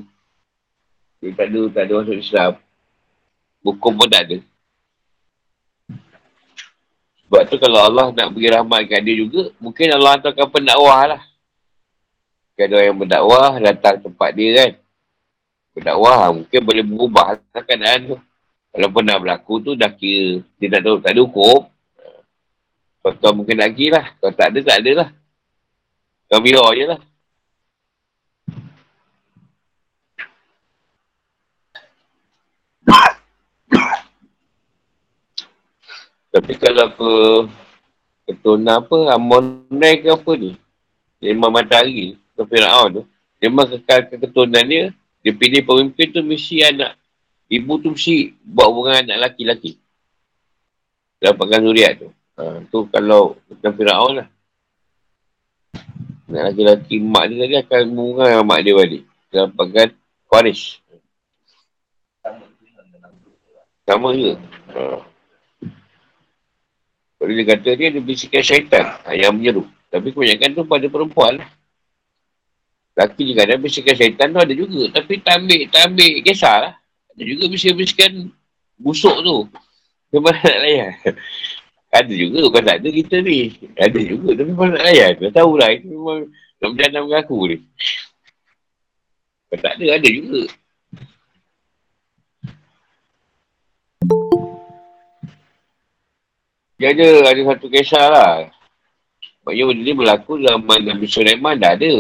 Dia tak ada, tak ada masuk Islam. Hukum pun tak ada. Sebab tu kalau Allah nak beri rahmat kat dia juga, mungkin Allah hantarkan pendakwah lah. Kan orang yang berdakwah datang tempat dia kan. Berdakwah mungkin boleh berubah lah keadaan tu. Kalau pernah berlaku tu dah kira dia tak tahu, tak ada hukum. Kau mungkin nak kira lah. Kalau tak ada, tak ada lah. Kau mirror je lah. Tapi kalau ke keturunan apa, Amonai ke apa ni? Lima matahari ke Fir'aun tu, dia memang kekalkan keturunan dia, dia pilih pemimpin tu mesti anak. Ibu tu mesti buat hubungan anak laki-laki. Dapatkan zuriat tu. Ha, tu kalau macam Fir'aun lah. Anak laki-laki mak dia tadi akan hubungan dengan mak dia balik. Dapatkan Faris. Sama juga. Ha. Kalau dia kata dia, dia bisikan syaitan ha, yang menyeru. Tapi kebanyakan tu pada perempuan lah. Laki juga ada bisikan syaitan tu ada juga. Tapi tak ambil, tak ambil kisah lah. Ada juga bisikan-bisikan busuk tu. Memang nak layan. Ada juga, bukan tak ada kita ni. Ada juga, tapi memang nak layan. Dah tahu lah, itu memang nak berjana dengan aku ni. Bukan tak ada, ada juga. Dia ada, ada satu kisah lah. Maksudnya benda ni berlaku dalam Nabi Sulaiman dah ada.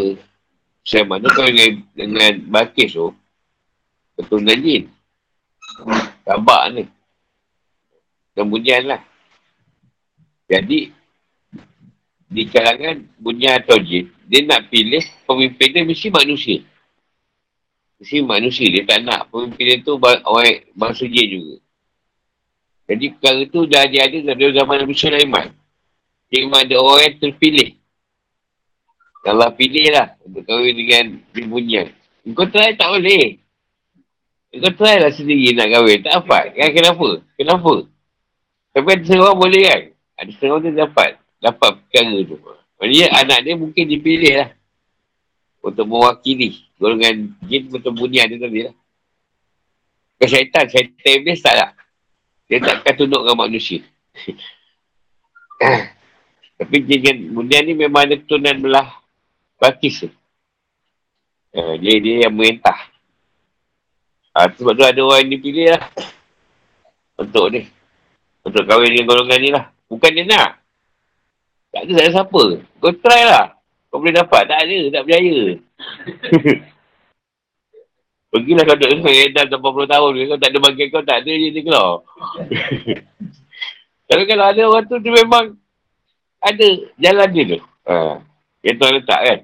Sulaiman tu kalau dengan, dengan Bakis tu, keturunan jin. Tabak ni. Kemudian lah. Jadi, di kalangan bunyian atau jin, dia nak pilih pemimpin dia mesti manusia. Mesti manusia. Dia tak nak pemimpin dia tu orang bangsa jin juga. Jadi perkara tu dah ada dari zaman Nabi Sulaiman. Memang ada orang yang terpilih. Allah pilih lah untuk kahwin dengan bunyian. Kau try tak boleh. Kau try lah sendiri nak kahwin. Tak dapat. Kan kenapa? Kenapa? Tapi ada seorang boleh kan? Ada seorang tu dapat. Dapat perkara tu. Maksudnya anak dia mungkin dipilih lah. Untuk mewakili. Golongan jin betul bunyian tu tadi lah. Ke syaitan. Syaitan iblis tak lah. Dia takkan tunduk dengan manusia. Tapi jin kan bunyian ni memang ada keturunan belah bakis tu. Uh, dia, dia yang merintah. Ha, sebab tu ada orang yang dipilih lah. Untuk ni. Untuk kahwin dengan golongan ni lah. Bukan dia nak. Tak ada, ada siapa. Kau try lah. Kau boleh dapat. Tak ada. Tak berjaya. Pergilah kau duduk dengan Edan 80 tahun. Kau tak ada bagi kau. Tak ada je dia keluar. Tapi kalau ada orang tu, dia memang ada jalan dia tu. Ha. Yang tu letak kan.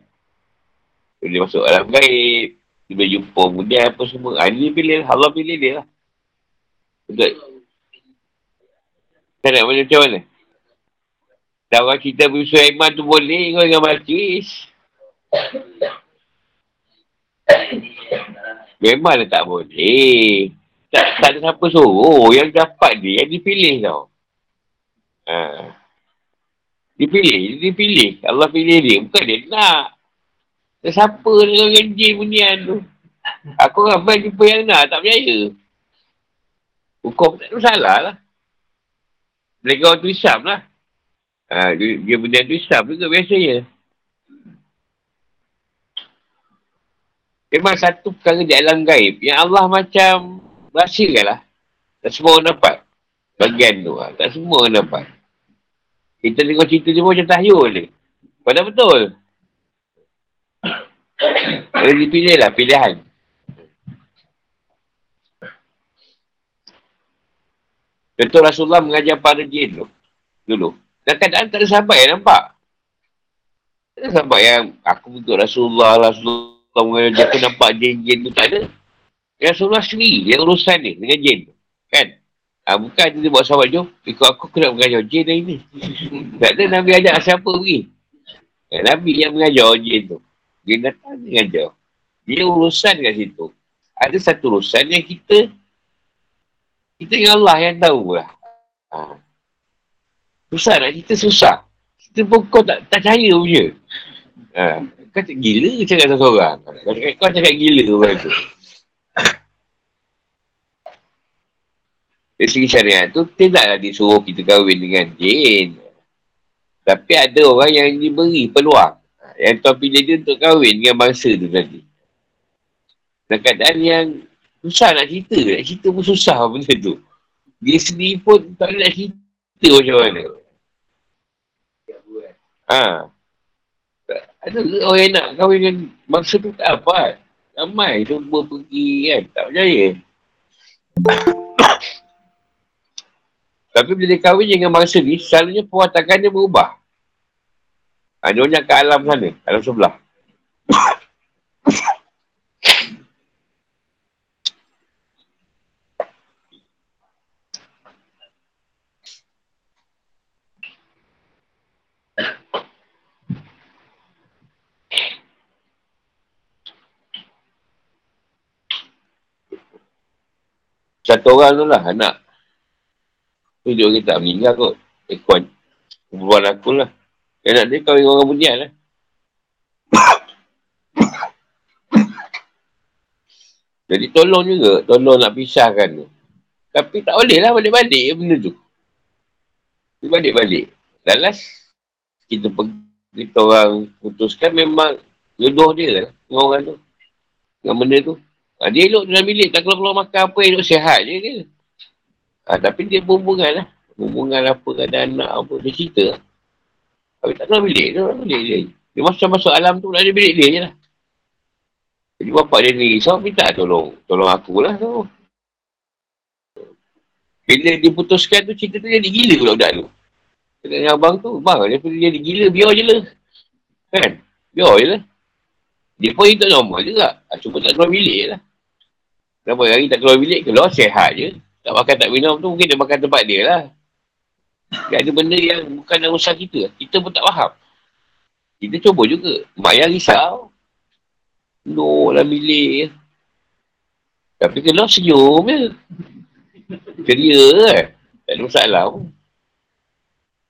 Dia masuk alam gaib. Dia boleh jumpa kemudian apa semua. Ha, ini pilih Allah pilih dia lah. Betul. Saya nak mana macam mana? Tak orang cerita Abu Sulaiman tu boleh kau dengan majlis. Memanglah tak boleh. Tak, tak ada siapa suruh. Yang dapat dia, yang dipilih tau. Ha. Dipilih, dipilih. Allah pilih dia. Bukan dia nak. Dan siapa dengan genjil bunian tu? Aku ramai jumpa yang nak, tak percaya. Hukum tak ada masalah lah. Mereka orang tu Islam lah. Ha, dia, dia benda tu Islam juga biasanya. Memang satu perkara di alam gaib yang Allah macam rahsiakan lah. Tak semua orang dapat. Bagian tu lah. Tak semua orang dapat. Kita tengok cerita dia macam tahyul ni. Padahal betul. Kalau dipilih lah pilihan. Contoh Rasulullah mengajar para jin tu. Dulu. Dan keadaan tak ada sahabat yang nampak. Tak ada sahabat yang aku untuk Rasulullah, Rasulullah mengajar aku nampak jin-jin tu. Tak ada. Rasulullah sendiri yang urusan ni dengan jin tu. Kan? Ha, bukan dia buat sahabat jom. Ikut aku kena mengajar jin hari ni. tak ada Nabi ajak siapa pergi. Ya, Nabi yang mengajar jin tu. Jin datang mengajar. Dia urusan kat situ. Ada satu urusan yang kita kita dengan Allah yang tahu lah. Ha. Susah nak cerita susah. Kita pun kau tak, tak percaya punya. Ha. Kau cakap gila ke cakap seorang? Kau cakap, kau cakap gila orang tu. Dari segi syariat tu, tidaklah disuruh kita kahwin dengan jin. Tapi ada orang yang diberi peluang. Yang tuan pilih dia untuk kahwin dengan bangsa tu tadi. Dan keadaan yang Susah nak cerita. Nak cerita pun susah benda tu. Dia sendiri pun tak nak cerita macam mana. Ha. Ada orang yang nak kahwin dengan bangsa tu tak apa. Ramai cuba pergi kan. Tak percaya. Tapi bila dia kahwin dengan bangsa ni, selalunya perwatakan dia berubah. Ha, dia banyak ke alam sana, alam sebelah. Satu orang tu lah anak. Tu dia kita meninggal kot. Ekon. Perempuan aku lah. Anak dia kahwin orang bunyian lah. Jadi tolong juga, tolong nak pisahkan tu. Tapi tak boleh lah balik-balik benda tu. Balik-balik. Dan last, kita kita orang putuskan memang jodoh dia lah dengan orang tu. Dengan benda tu. Ha, dia elok dalam bilik, tak keluar-keluar makan apa, elok sihat je dia. Ha, tapi dia hubungan lah. Hubungan apa, ada anak apa, dia cerita lah. Tapi tak dalam bilik, dalam bilik dia. Dia masuk-masuk alam tu, ada bilik dia je lah. Jadi bapak dia ni risau, minta tolong. Tolong aku lah tu. Bila diputuskan tu, cerita tu jadi gila pula budak tu. Dengan abang tu, bang, dia pun jadi gila, biar je lah. Kan? Biar je lah. Dia pun hidup normal juga. Ah, cuma tak keluar bilik lah. Kenapa hari tak keluar bilik, keluar sehat je. Tak makan, tak minum tu, mungkin dia makan tempat dia lah. Dia ada benda yang bukan dalam usaha kita. Kita pun tak faham. Kita cuba juga. Mak yang risau. No, dalam bilik. Tapi keluar senyum je. Ceria kan. Tak ada masalah pun.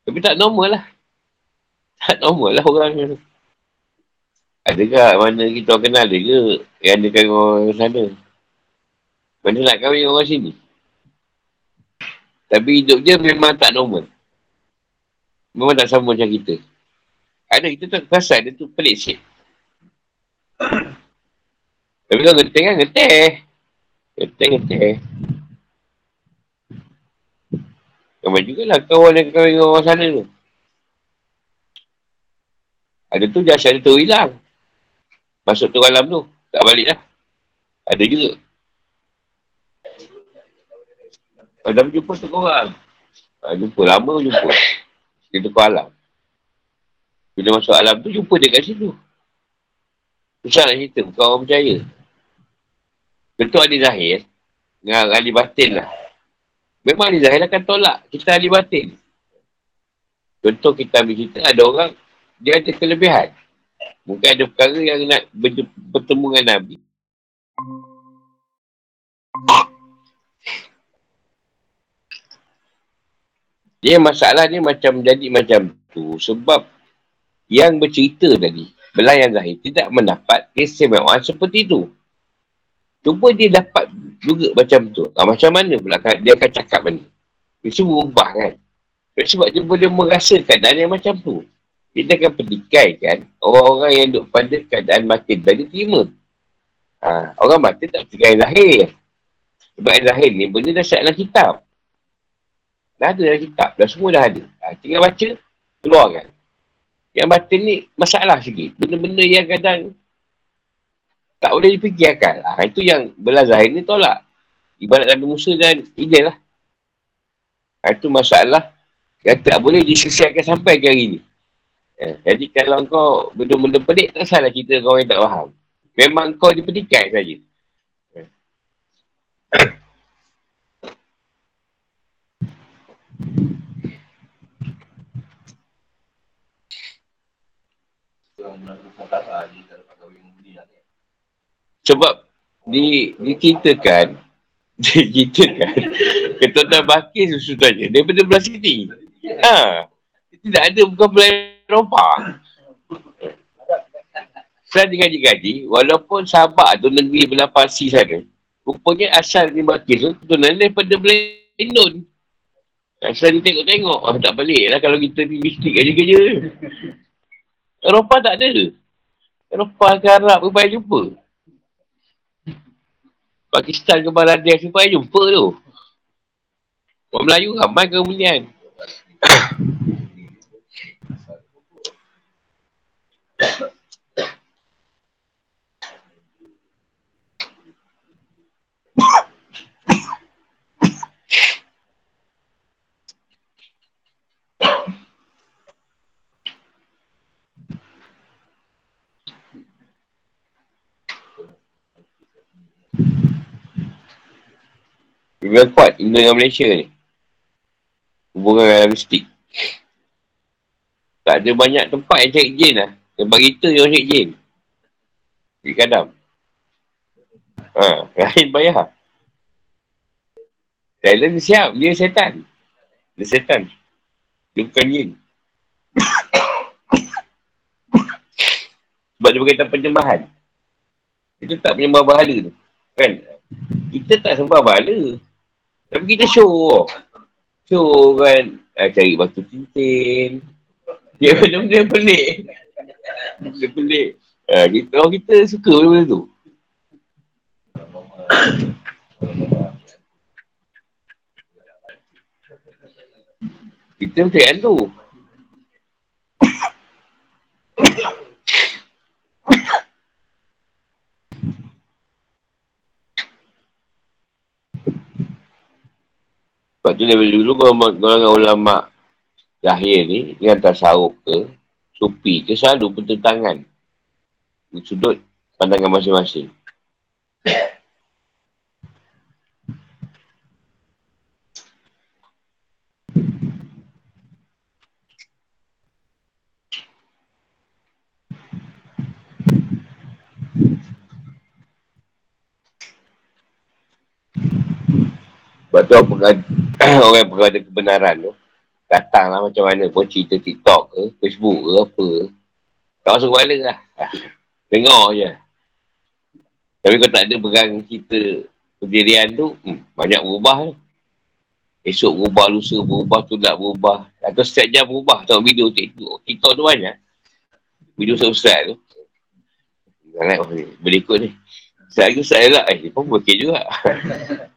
Tapi tak normal lah. Tak normal lah orang. Adakah mana kita kenal dia ke yang kahwin orang sana? Mana nak kahwin orang sini? Tapi hidup dia memang tak normal. Memang tak sama macam kita. Ada kita tak perasan dia tu pelik sikit. Tapi kalau getih kan getih. Getih-getih. Ramai jugalah kawan yang kawan orang sana tu. Ada tu jasa ada tu hilang. Masuk tu alam tu. Tak balik lah. Ada juga. Dah jumpa tu korang. Ha, jumpa. Lama jumpa. Dia tu alam. Bila masuk alam tu, jumpa dia kat situ. Susah nak cerita. Bukan orang percaya. Betul ahli zahir. Dengan ahli batin lah. Memang ahli zahir akan tolak. Kita ahli batin. Contoh kita ambil cerita, ada orang, dia ada kelebihan. Mungkin ada perkara yang nak bertemu dengan Nabi. Dia masalah ni macam jadi macam tu. Sebab yang bercerita tadi, belayan zahir, tidak mendapat kesemewaan seperti tu. Cuba dia dapat juga macam tu. Ha, macam mana pula dia akan cakap ni? Dia semua ubah kan? Sebab dia boleh merasa keadaan yang macam tu. Kita akan petikai kan orang-orang yang duduk pada keadaan mati dan dia terima. Ha, orang mati tak petikai lahir. Sebab yang lahir ni benda dah dalam kitab. Dah ada dalam kitab. Dah semua dah ada. Ha, tinggal baca, keluarkan. Yang batin ni masalah sikit. Benda-benda yang kadang tak boleh dipikirkan. Ha, itu yang belah zahir ni tolak. Ibarat Nabi Musa dan Idil lah. Ha, itu masalah yang tak boleh disesiakan sampai ke hari ni. Eh, jadi kalau kau benda-benda pelik, tak salah kita kau yang tak faham. Memang kau dipetikai saja. Eh. Sebab di diceritakan diceritakan ketuan bakir susu tanya daripada belah sini. Ha. Tidak ada bukan belah Eropah. Saya dengan gaji, walaupun sahabat tu negeri belah Parsi sana, rupanya asal ni bakir tu keturunan daripada belah Indon. Asal dia tengok-tengok, oh, tak balik lah kalau kita pergi mistik aja kerja. Eropah tak ada. Eropah ke Arab ke payah jumpa. Pakistan ke Bangladesh ke payah jumpa tu. Orang Melayu ramai kemuliaan. Hubungan kuat Indo dengan Malaysia ni. Hubungan logistik. Tak ada banyak tempat yang cari jin lah. Yang bagi kita yang cari jin. Di kadam. Ha, lain bayar. Thailand siap. Dia setan. Dia setan. Dia bukan jin. Sebab dia berkaitan penyembahan. Dia tak penyembah bahala tu. Kan? Kita tak sembah bala. Tapi kita show. Show kan. Uh, cari batu cincin. Dia benda-benda pelik. Benda pelik. Uh, kita, orang kita suka benda-benda tu. Kita macam yang Sebab tu dari dulu golongan ulama zahir ni, yang tasawuf ke, supi ke, selalu bertentangan. Di sudut pandangan masing-masing. Sebab tu orang, orang yang berada kebenaran tu, datanglah macam mana pun cerita TikTok ke, Facebook ke apa. Tak masuk kepala lah. Tengok je. Tapi kalau tak ada pegang kita pendirian tu, hmm, banyak berubah tu. Esok berubah, lusa berubah, tu tak berubah. Atau setiap jam berubah. Tengok video TikTok. TikTok tu banyak. Video subscribe tu. Jangan berikut ni. Saya lagi saya lah. Eh, dia pun berkir juga.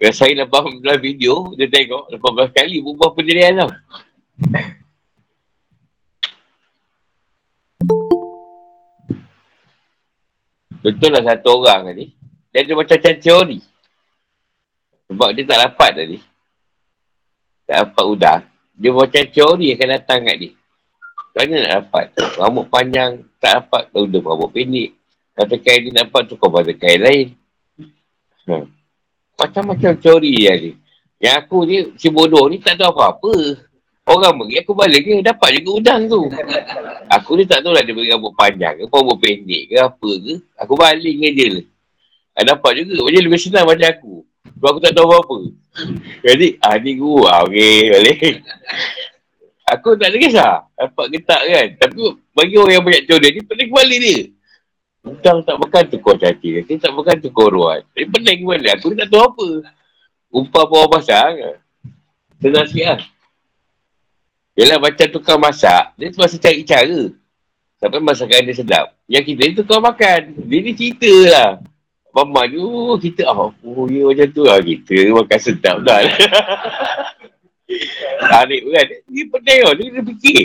Kalau saya lepas dalam video, dia tengok 18 kali berubah pendirian tau. Betul lah satu orang tadi. Dia ada macam-macam teori. Sebab dia tak dapat tadi. Tak dapat udah. Dia macam teori akan datang kat dia. Macam nak dapat? Rambut panjang, tak dapat. Udah rambut pendek. Kata kain dia dapat, tukar pada kain lain. Hmm. Macam-macam teori dia ni. Yang aku ni, si bodoh ni tak tahu apa-apa. Orang beri aku balik ke, dapat juga udang tu. Aku ni tak tahu lah dia beri rambut panjang ke, rambut pendek ke, apa ke. Aku balik dengan dia lah. Ah, dapat juga. Macam lebih senang macam aku. Sebab aku tak tahu apa-apa. Jadi, ah ni guru. Ah, okey, balik. Aku tak ada kisah. Dapat getak kan. Tapi bagi orang yang banyak jodoh ni, pening balik dia. Hutang tak makan tukar caci. Kaki tak makan tukar ruat. Tapi pening balik. Aku tak tahu apa. Umpah bawah pasang. Senang sikit lah. Yelah macam tukar masak. Dia tu masa cari cara. Sampai masakan dia sedap. Yang kita ni tukar makan. Dia ni cerita lah. Mama ni, oh, kita, oh, oh ya macam tu lah. Kita makan sedap dah. Tarik kan. Dia pening tau. Dia kena fikir.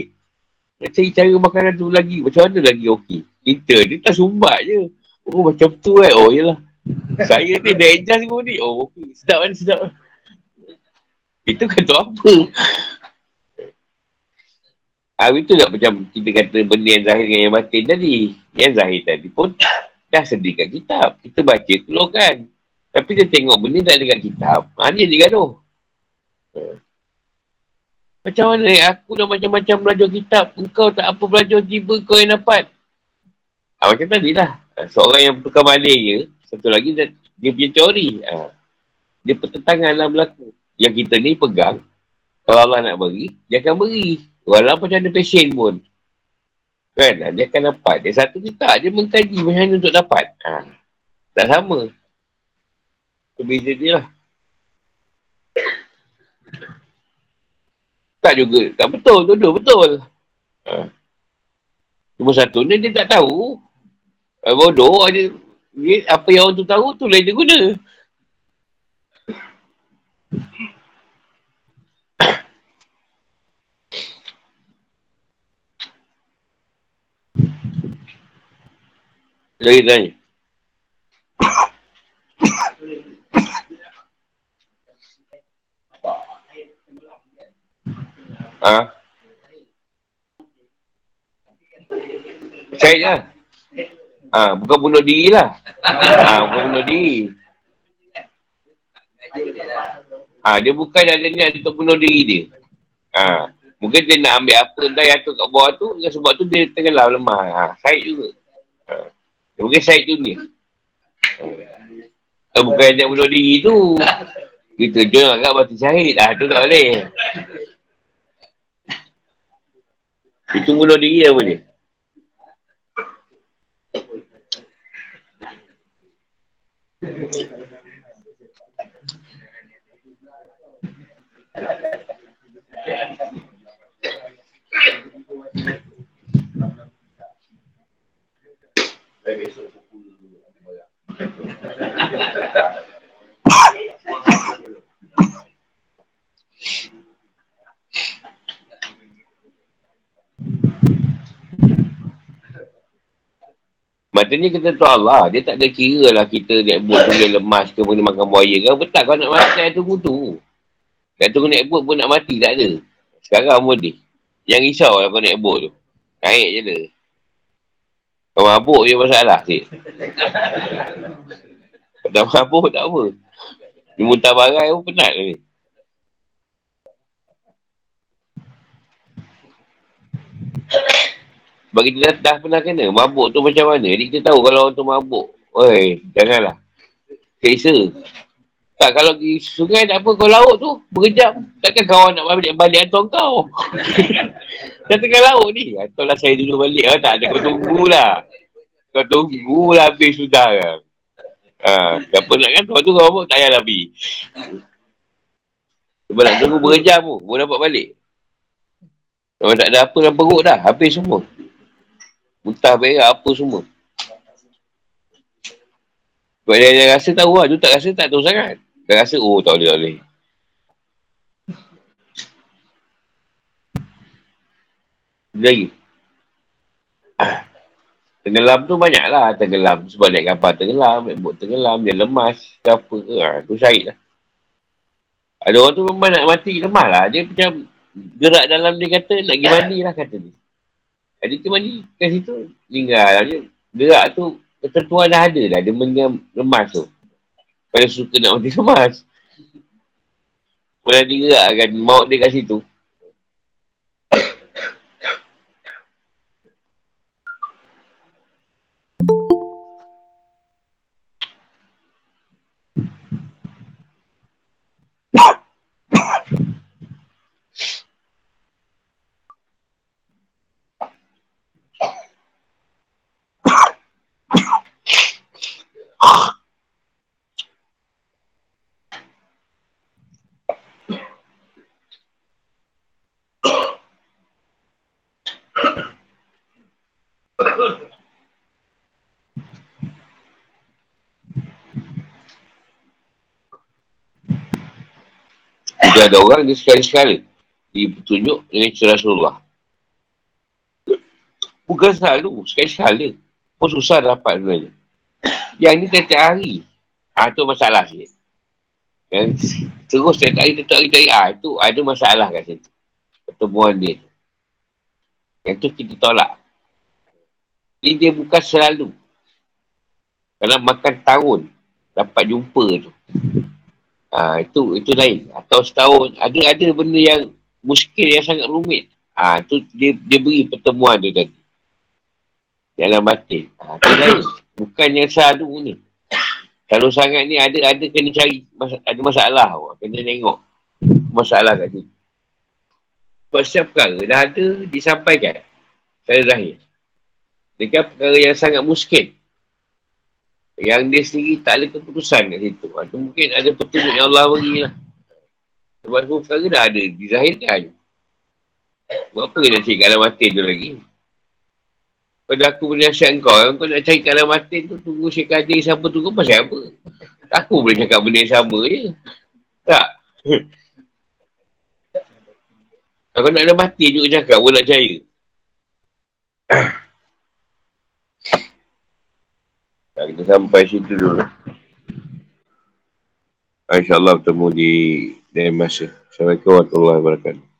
Dia cari cara makanan tu lagi. Macam mana lagi okey. Kita ni tak sumbat je. Oh macam tu eh. Oh yelah. Saya ni dah adjust pun ni. Oh okey. Sedap kan sedap. Itu kata apa? Ah, itu tak macam kita kata benda yang zahir dengan yang batin tadi. Yang zahir tadi pun dah sediakan kitab. Kita baca keluarkan. Tapi dia tengok benda tak ada kat kitab. Ha, dia dia gaduh. Macam mana aku dah macam-macam belajar kitab. Engkau tak apa belajar tiba kau yang dapat. Ha, macam tadi lah. Seorang yang tukar balik je. Satu lagi dia, dia punya teori. Ha. Dia pertentangan lah berlaku. Yang kita ni pegang. Kalau Allah nak beri, dia akan beri. Walaupun macam ada passion pun. Kan? Dia akan dapat. Dia satu ni tak. Dia mengkaji macam mana untuk dapat. Ha. Tak sama. Berbeza dia lah. Tak juga. Tak betul. Dua-dua betul. Ha. Cuma satu ni dia tak tahu. Ha, bodoh. Dia, dia, apa yang orang tu tahu tu lain dia guna. Lagi tanya. Ha? Syahid lah. Ha, bukan bunuh diri lah. Ha, bukan bunuh diri. Ha, dia bukan ada niat untuk bunuh diri dia. Ha, mungkin dia nak ambil apa entah yang tu kat bawah tu, sebab tu dia tenggelam lemah. Ha, Syahid juga. Ha. Mungkin Syahid tu ni. Ha. Bukan dia bunuh diri tu. Kita jual agak batu. Ah, ha, tu tak boleh. Itu bunuh diri apa dia? Maksudnya kita tu Allah. Dia tak ada kira lah kita naik boat tu dia lemas ke boleh makan buaya ke. Betul kau nak mati saya tunggu tu. Kat tunggu naik boat pun nak mati tak ada. Sekarang pun ni. Yang risau lah kau naik boat tu. Naik je lah. Kau mabuk je masalah si. Tak mabuk tak apa. Dia muntah barai pun penat ni. Bagi kita dah, dah pernah kena. Mabuk tu macam mana? Jadi kita tahu kalau orang tu mabuk. Oi, janganlah. Seksa. Tak, kalau di sungai tak apa, kau laut tu, berjam. Takkan kawan nak balik, balik hantar kau. Dah tengah laut ni. Hantarlah saya dulu balik. Oh, tak ada, kau tunggulah. Kau tunggulah habis sudah. Ha, siapa nak kan, kau tu kau tak payah lebih. Sebab nak tunggu berjam pun, boleh dapat balik. Kalau tak ada apa dalam perut dah, habis semua. Muntah berak apa semua. Sebab dia, dia rasa tahu lah. Dia tak rasa tak tahu sangat. Dia rasa oh tak boleh tak boleh. Lagi. Tenggelam tu banyak lah. Tenggelam. Sebab naik kapal tenggelam. Naik tenggelam. Dia lemas. Ke apa ke. Ha, tu syahid lah. Ada orang tu memang nak mati lemah lah. Dia macam gerak dalam dia kata nak pergi mandi lah kata dia. Jadi tu mandi kat situ tinggal dia. Gerak tu ketentuan dah ada dah. Dia mendiam lemas tu. Kalau suka nak mati lemas. Boleh digerak kan maut dia kat situ. Dia ada orang dia sekali-sekala. Dia petunjuk dengan cerita Rasulullah. Bukan selalu. Sekali-sekala. Pun susah dapat sebenarnya. Yang ni tiap hari. Ha, tu masalah sikit. Yang terus tiap hari, tiap hari, tiap hari. Ha, itu ada masalah kat situ. Pertemuan dia. Yang tu kita tolak. Ini dia bukan selalu. Kalau makan tahun, dapat jumpa tu. Ha, itu itu lain. Atau setahun ada ada benda yang muskil yang sangat rumit. Ha, tu dia dia beri pertemuan tu tadi. Dalam batin. Ha, itu lain. Bukan yang selalu ni. Kalau sangat ni ada ada kena cari mas, ada masalah. Kena tengok masalah kat situ. Sebab setiap perkara dah ada disampaikan. Secara zahir. Dengan perkara yang sangat muskil. Yang dia sendiri tak ada keputusan kat situ. Itu mungkin ada petunjuk yang Allah beri lah. Sebab semua perkara dah ada, dizahirkan. Buat apa nak cari kalam matin tu lagi? Pada aku boleh nasihat kau, kau nak cari kalam matin tu, tunggu Syekh Kadir siapa tu, kau pasal apa? Aku boleh cakap benda yang sama je. Tak? Kalau nak ada mati juga cakap, pun nak percaya. Nah, kita sampai situ dulu. InsyaAllah bertemu di lain masa. Assalamualaikum warahmatullahi wabarakatuh.